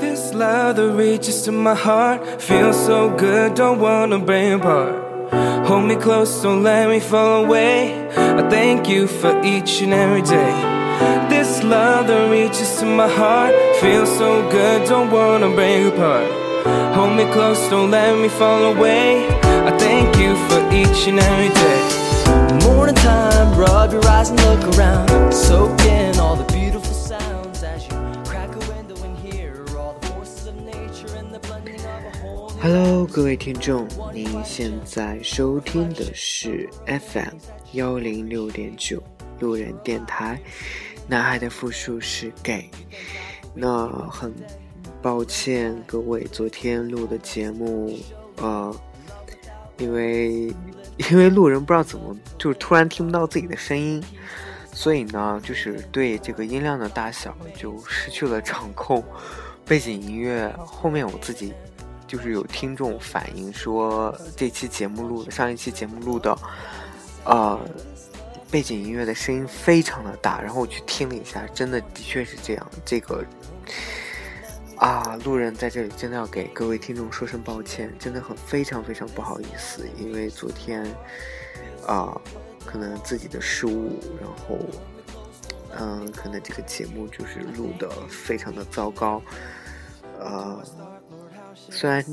This love that reaches to my heart feels so good, don't wanna break apart. Hold me close, don't let me fall away. I thank you for each and every day. This love that reaches to my heart feels so good, don't wanna break apart. Hold me close, don't let me fall away. I thank you for each and every day. Morning time, rub your eyes and look around. Soak in all the Hello，各位听众，您现在收听的是 FM 幺零六点九路人电台。男孩的复数是 gay。那很抱歉，各位昨天录的节目，呃，因为因为路人不知道怎么，就是突然听不到自己的声音，所以呢，就是对这个音量的大小就失去了掌控。背景音乐后面我自己就是有听众反映说，这期节目录的上一期节目录的，呃，背景音乐的声音非常的大，然后我去听了一下，真的的确是这样。这个啊，路人在这里真的要给各位听众说声抱歉，真的很非常非常不好意思，因为昨天啊，可能自己的失误，然后嗯，可能这个节目就是录的非常的糟糕，呃，虽然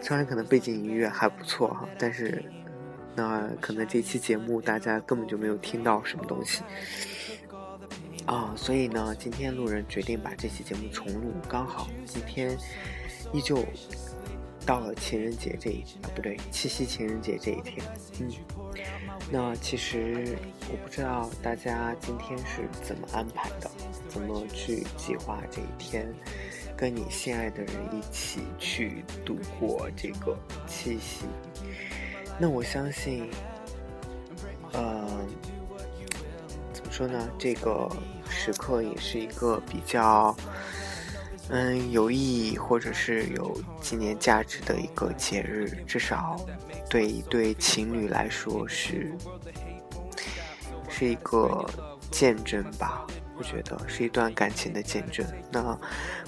虽然可能背景音乐还不错哈，但是那可能这期节目大家根本就没有听到什么东西。啊，所以呢，今天路人决定把这期节目重录，刚好今天依旧到了情人节这一啊不对，七夕情人节这一天，嗯，那其实我不知道大家今天是怎么安排的，怎么去计划这一天，跟你心爱的人一起去度过这个七夕。那我相信，呃，怎么说呢？这个时刻也是一个比较，嗯，有意义或者是有纪念价值的一个节日，至少对一对情侣来说是是一个见证吧。我觉得是一段感情的见证。那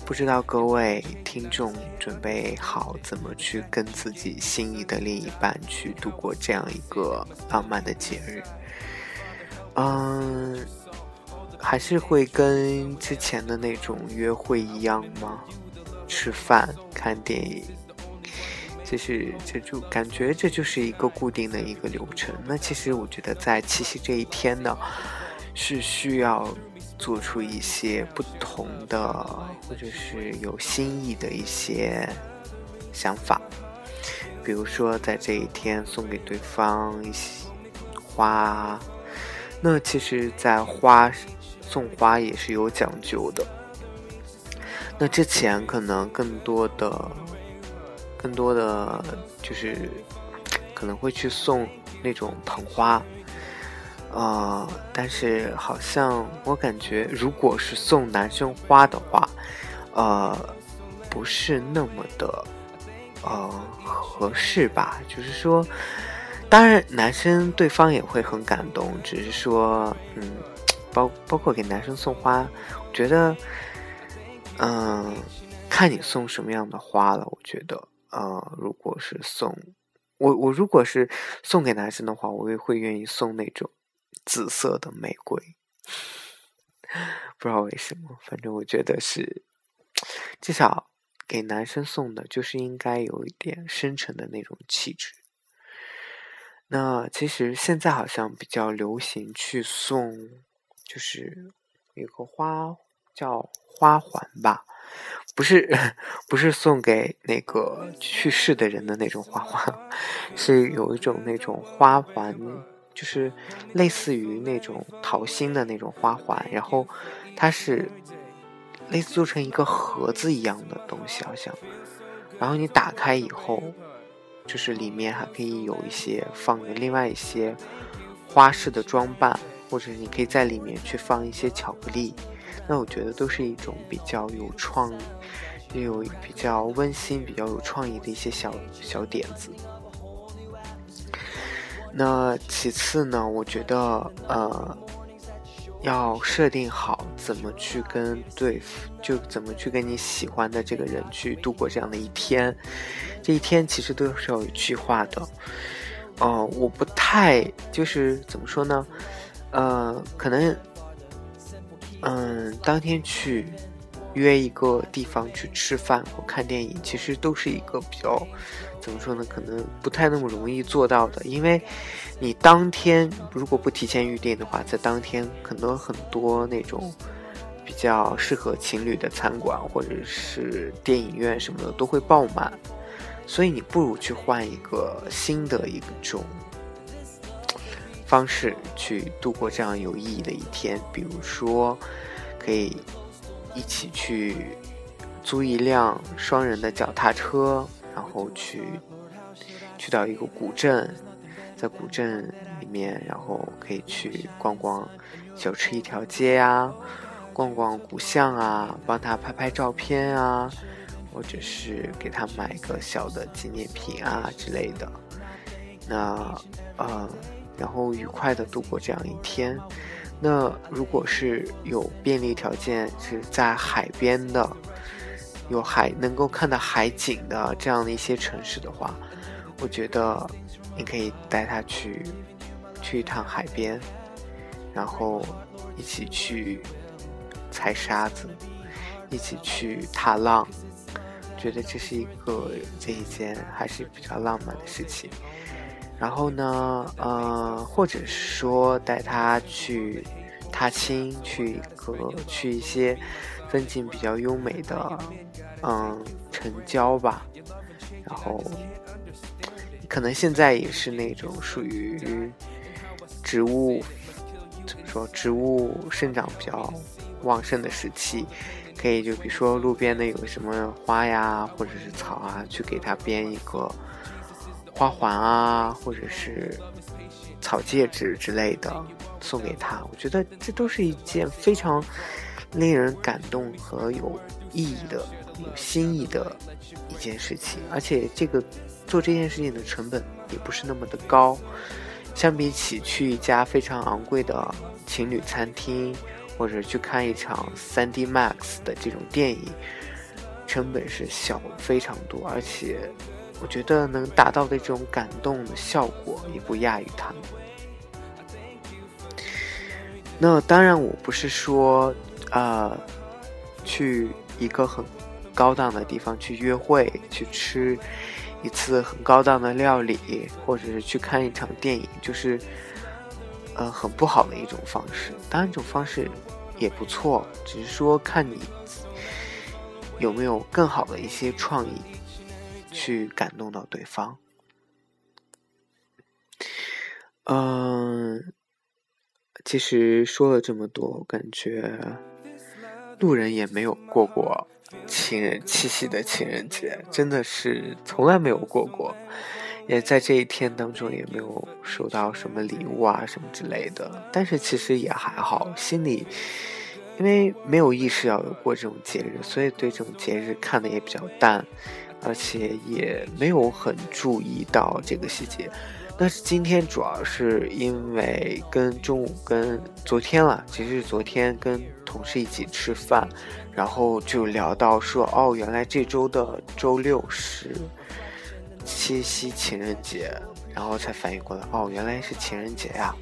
不知道各位听众准备好怎么去跟自己心仪的另一半去度过这样一个浪漫的节日？嗯，还是会跟之前的那种约会一样吗？吃饭、看电影，就是这就感觉这就是一个固定的一个流程。那其实我觉得在七夕这一天呢，是需要。做出一些不同的，或者是有新意的一些想法，比如说在这一天送给对方一些花。那其实，在花送花也是有讲究的。那之前可能更多的、更多的就是可能会去送那种捧花。呃，但是好像我感觉，如果是送男生花的话，呃，不是那么的呃合适吧？就是说，当然男生对方也会很感动，只是说，嗯，包包括给男生送花，我觉得，嗯，看你送什么样的花了。我觉得，呃，如果是送我，我如果是送给男生的话，我也会愿意送那种。紫色的玫瑰，不知道为什么，反正我觉得是，至少给男生送的，就是应该有一点深沉的那种气质。那其实现在好像比较流行去送，就是有个花叫花环吧，不是不是送给那个去世的人的那种花环，是有一种那种花环。就是类似于那种桃心的那种花环，然后它是类似做成一个盒子一样的东西，好像。然后你打开以后，就是里面还可以有一些放的另外一些花式的装扮，或者你可以在里面去放一些巧克力。那我觉得都是一种比较有创意、有比较温馨、比较有创意的一些小小点子。那其次呢，我觉得呃，要设定好怎么去跟对，就怎么去跟你喜欢的这个人去度过这样的一天。这一天其实都是要有计划的。哦，我不太就是怎么说呢？呃，可能，嗯，当天去约一个地方去吃饭或看电影，其实都是一个比较怎么说呢？可能不太那么容易做到的，因为。你当天如果不提前预定的话，在当天可能很多那种比较适合情侣的餐馆或者是电影院什么的都会爆满，所以你不如去换一个新的一种方式去度过这样有意义的一天，比如说可以一起去租一辆双人的脚踏车，然后去去到一个古镇。在古镇里面，然后可以去逛逛小吃一条街呀，逛逛古巷啊，帮他拍拍照片啊，或者是给他买个小的纪念品啊之类的。那呃，然后愉快的度过这样一天。那如果是有便利条件，是在海边的，有海能够看到海景的这样的一些城市的话，我觉得。你可以带他去去一趟海边，然后一起去踩沙子，一起去踏浪，觉得这是一个这一件还是比较浪漫的事情。然后呢，呃，或者说带他去踏青，去一个去一些风景比较优美的嗯城郊吧，然后。可能现在也是那种属于植物怎么说，植物生长比较旺盛的时期，可以就比如说路边的有什么花呀，或者是草啊，去给它编一个花环啊，或者是草戒指之类的送给他。我觉得这都是一件非常令人感动和有意义的、有新意的一件事情，而且这个。做这件事情的成本也不是那么的高，相比起去一家非常昂贵的情侣餐厅，或者去看一场 3D Max 的这种电影，成本是小非常多，而且我觉得能达到的这种感动的效果也不亚于他们。那当然，我不是说啊，去一个很高档的地方去约会去吃。一次很高档的料理，或者是去看一场电影，就是，呃，很不好的一种方式。当然，这种方式也不错，只是说看你有没有更好的一些创意，去感动到对方。嗯，其实说了这么多，我感觉路人也没有过过。情人七夕的情人节真的是从来没有过过，也在这一天当中也没有收到什么礼物啊什么之类的。但是其实也还好，心里因为没有意识要有过这种节日，所以对这种节日看的也比较淡，而且也没有很注意到这个细节。但是今天主要是因为跟中午跟昨天了，其实是昨天跟同事一起吃饭。然后就聊到说，哦，原来这周的周六是七夕情人节，然后才反应过来，哦，原来是情人节呀。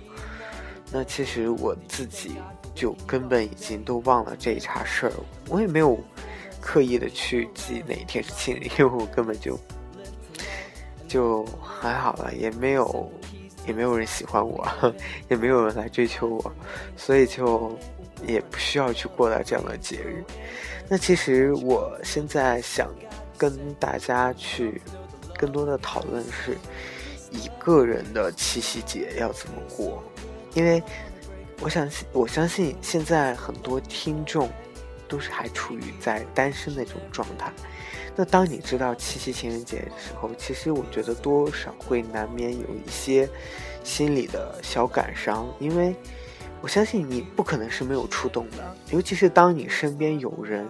那其实我自己就根本已经都忘了这一茬事儿，我也没有刻意的去记哪一天是情人，因为我根本就就还好了，也没有也没有人喜欢我，也没有人来追求我，所以就。也不需要去过到这样的节日。那其实我现在想跟大家去更多的讨论是一个人的七夕节要怎么过，因为我想我相信现在很多听众都是还处于在单身的这种状态。那当你知道七夕情人节的时候，其实我觉得多少会难免有一些心里的小感伤，因为。我相信你不可能是没有触动的，尤其是当你身边有人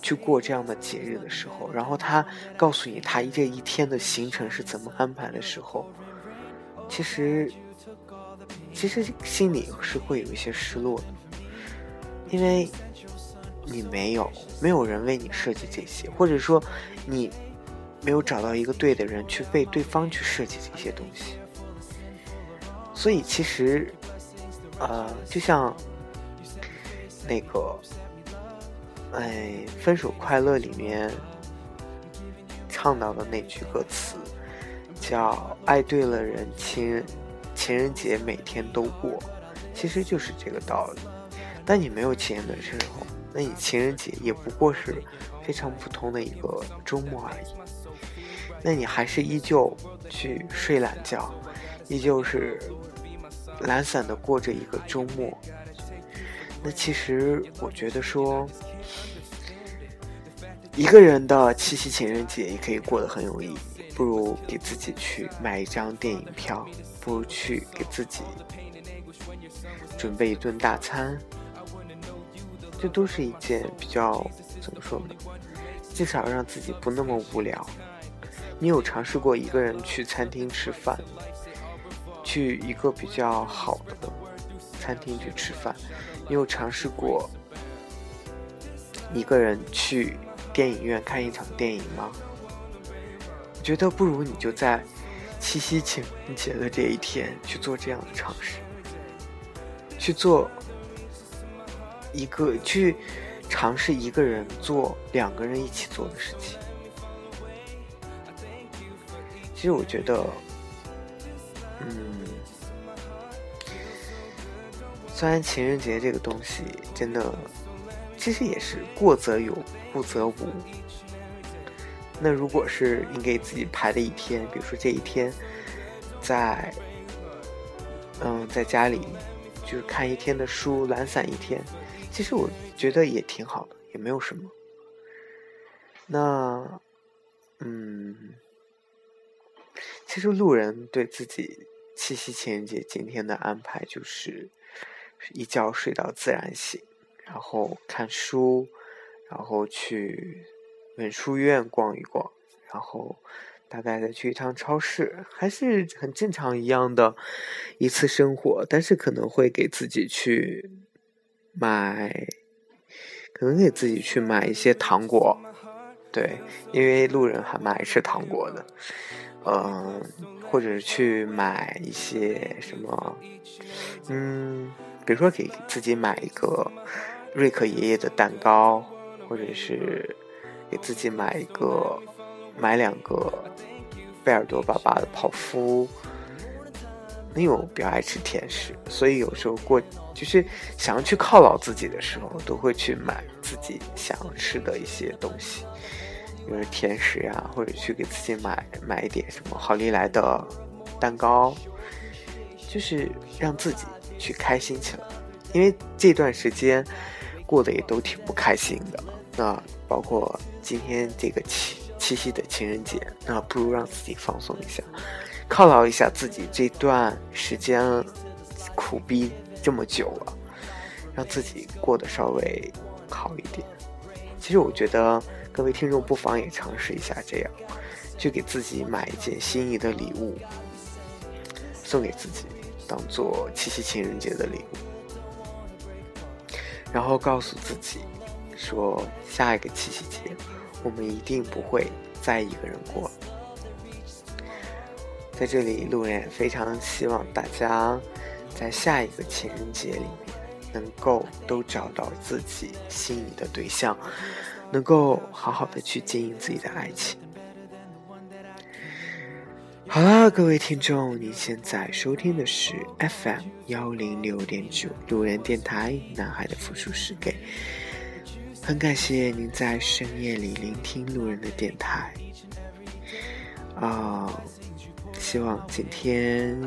去过这样的节日的时候，然后他告诉你他这一天的行程是怎么安排的时候，其实其实心里是会有一些失落的。因为你没有，没有人为你设计这些，或者说你没有找到一个对的人去为对方去设计这些东西。所以其实，呃，就像那个，哎，《分手快乐》里面唱到的那句歌词，叫“爱对了人，情情人节每天都过”，其实就是这个道理。当你没有情人的时候，那你情人节也不过是非常普通的一个周末而已。那你还是依旧去睡懒觉，依旧是懒散的过着一个周末。那其实我觉得说，一个人的七夕情人节也可以过得很有意义。不如给自己去买一张电影票，不如去给自己准备一顿大餐。这都是一件比较怎么说呢？至少让自己不那么无聊。你有尝试过一个人去餐厅吃饭，去一个比较好的餐厅去吃饭？你有尝试过一个人去电影院看一场电影吗？我觉得不如你就在七夕情人节的这一天去做这样的尝试，去做。一个去尝试一个人做两个人一起做的事情。其实我觉得，嗯，虽然情人节这个东西真的，其实也是过则有，不则无。那如果是你给自己排的一天，比如说这一天，在，嗯，在家里就是看一天的书，懒散一天。其实我觉得也挺好的，也没有什么。那，嗯，其实路人对自己七夕情人节今天的安排就是一觉睡到自然醒，然后看书，然后去文殊院逛一逛，然后大概再去一趟超市，还是很正常一样的一次生活，但是可能会给自己去。买，可能给自己去买一些糖果，对，因为路人还蛮爱吃糖果的，嗯，或者去买一些什么，嗯，比如说给自己买一个瑞克爷爷的蛋糕，或者是给自己买一个买两个贝尔多爸爸的泡芙。因为我比较爱吃甜食，所以有时候过就是想要去犒劳自己的时候，都会去买自己想要吃的一些东西，比如甜食啊，或者去给自己买买一点什么好利来的蛋糕，就是让自己去开心起来。因为这段时间过得也都挺不开心的，那包括今天这个七七夕的情人节，那不如让自己放松一下。犒劳一下自己这段时间苦逼这么久了，让自己过得稍微好一点。其实我觉得各位听众不妨也尝试一下这样，去给自己买一件心仪的礼物，送给自己，当做七夕情人节的礼物，然后告诉自己说，下一个七夕节我们一定不会再一个人过了。在这里，路人非常希望大家在下一个情人节里面，能够都找到自己心仪的对象，能够好好的去经营自己的爱情。好了，各位听众，您现在收听的是 FM 幺零六点九路人电台，男孩的复数是给。很感谢您在深夜里聆听路人的电台。啊。希望今天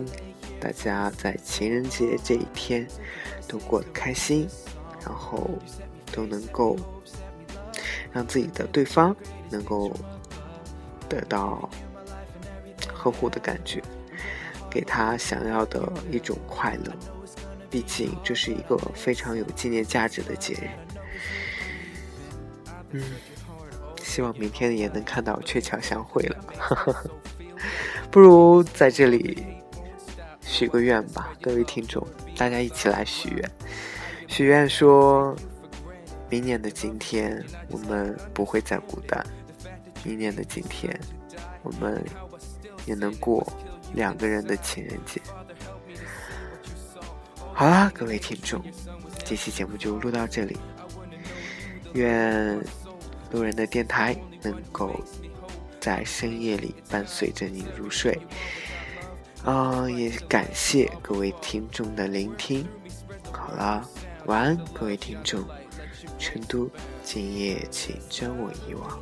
大家在情人节这一天都过得开心，然后都能够让自己的对方能够得到呵护的感觉，给他想要的一种快乐。毕竟这是一个非常有纪念价值的节日。嗯，希望明天也能看到鹊桥相会了。呵 呵不如在这里许个愿吧，各位听众，大家一起来许愿。许愿说，明年的今天，我们不会再孤单。明年的今天，我们也能过两个人的情人节。好啦，各位听众，这期节目就录到这里。愿路人的电台能够在深夜里伴随着你入睡。啊，也感谢各位听众的聆听。好了，晚安，各位听众。成都，今夜请将我遗忘。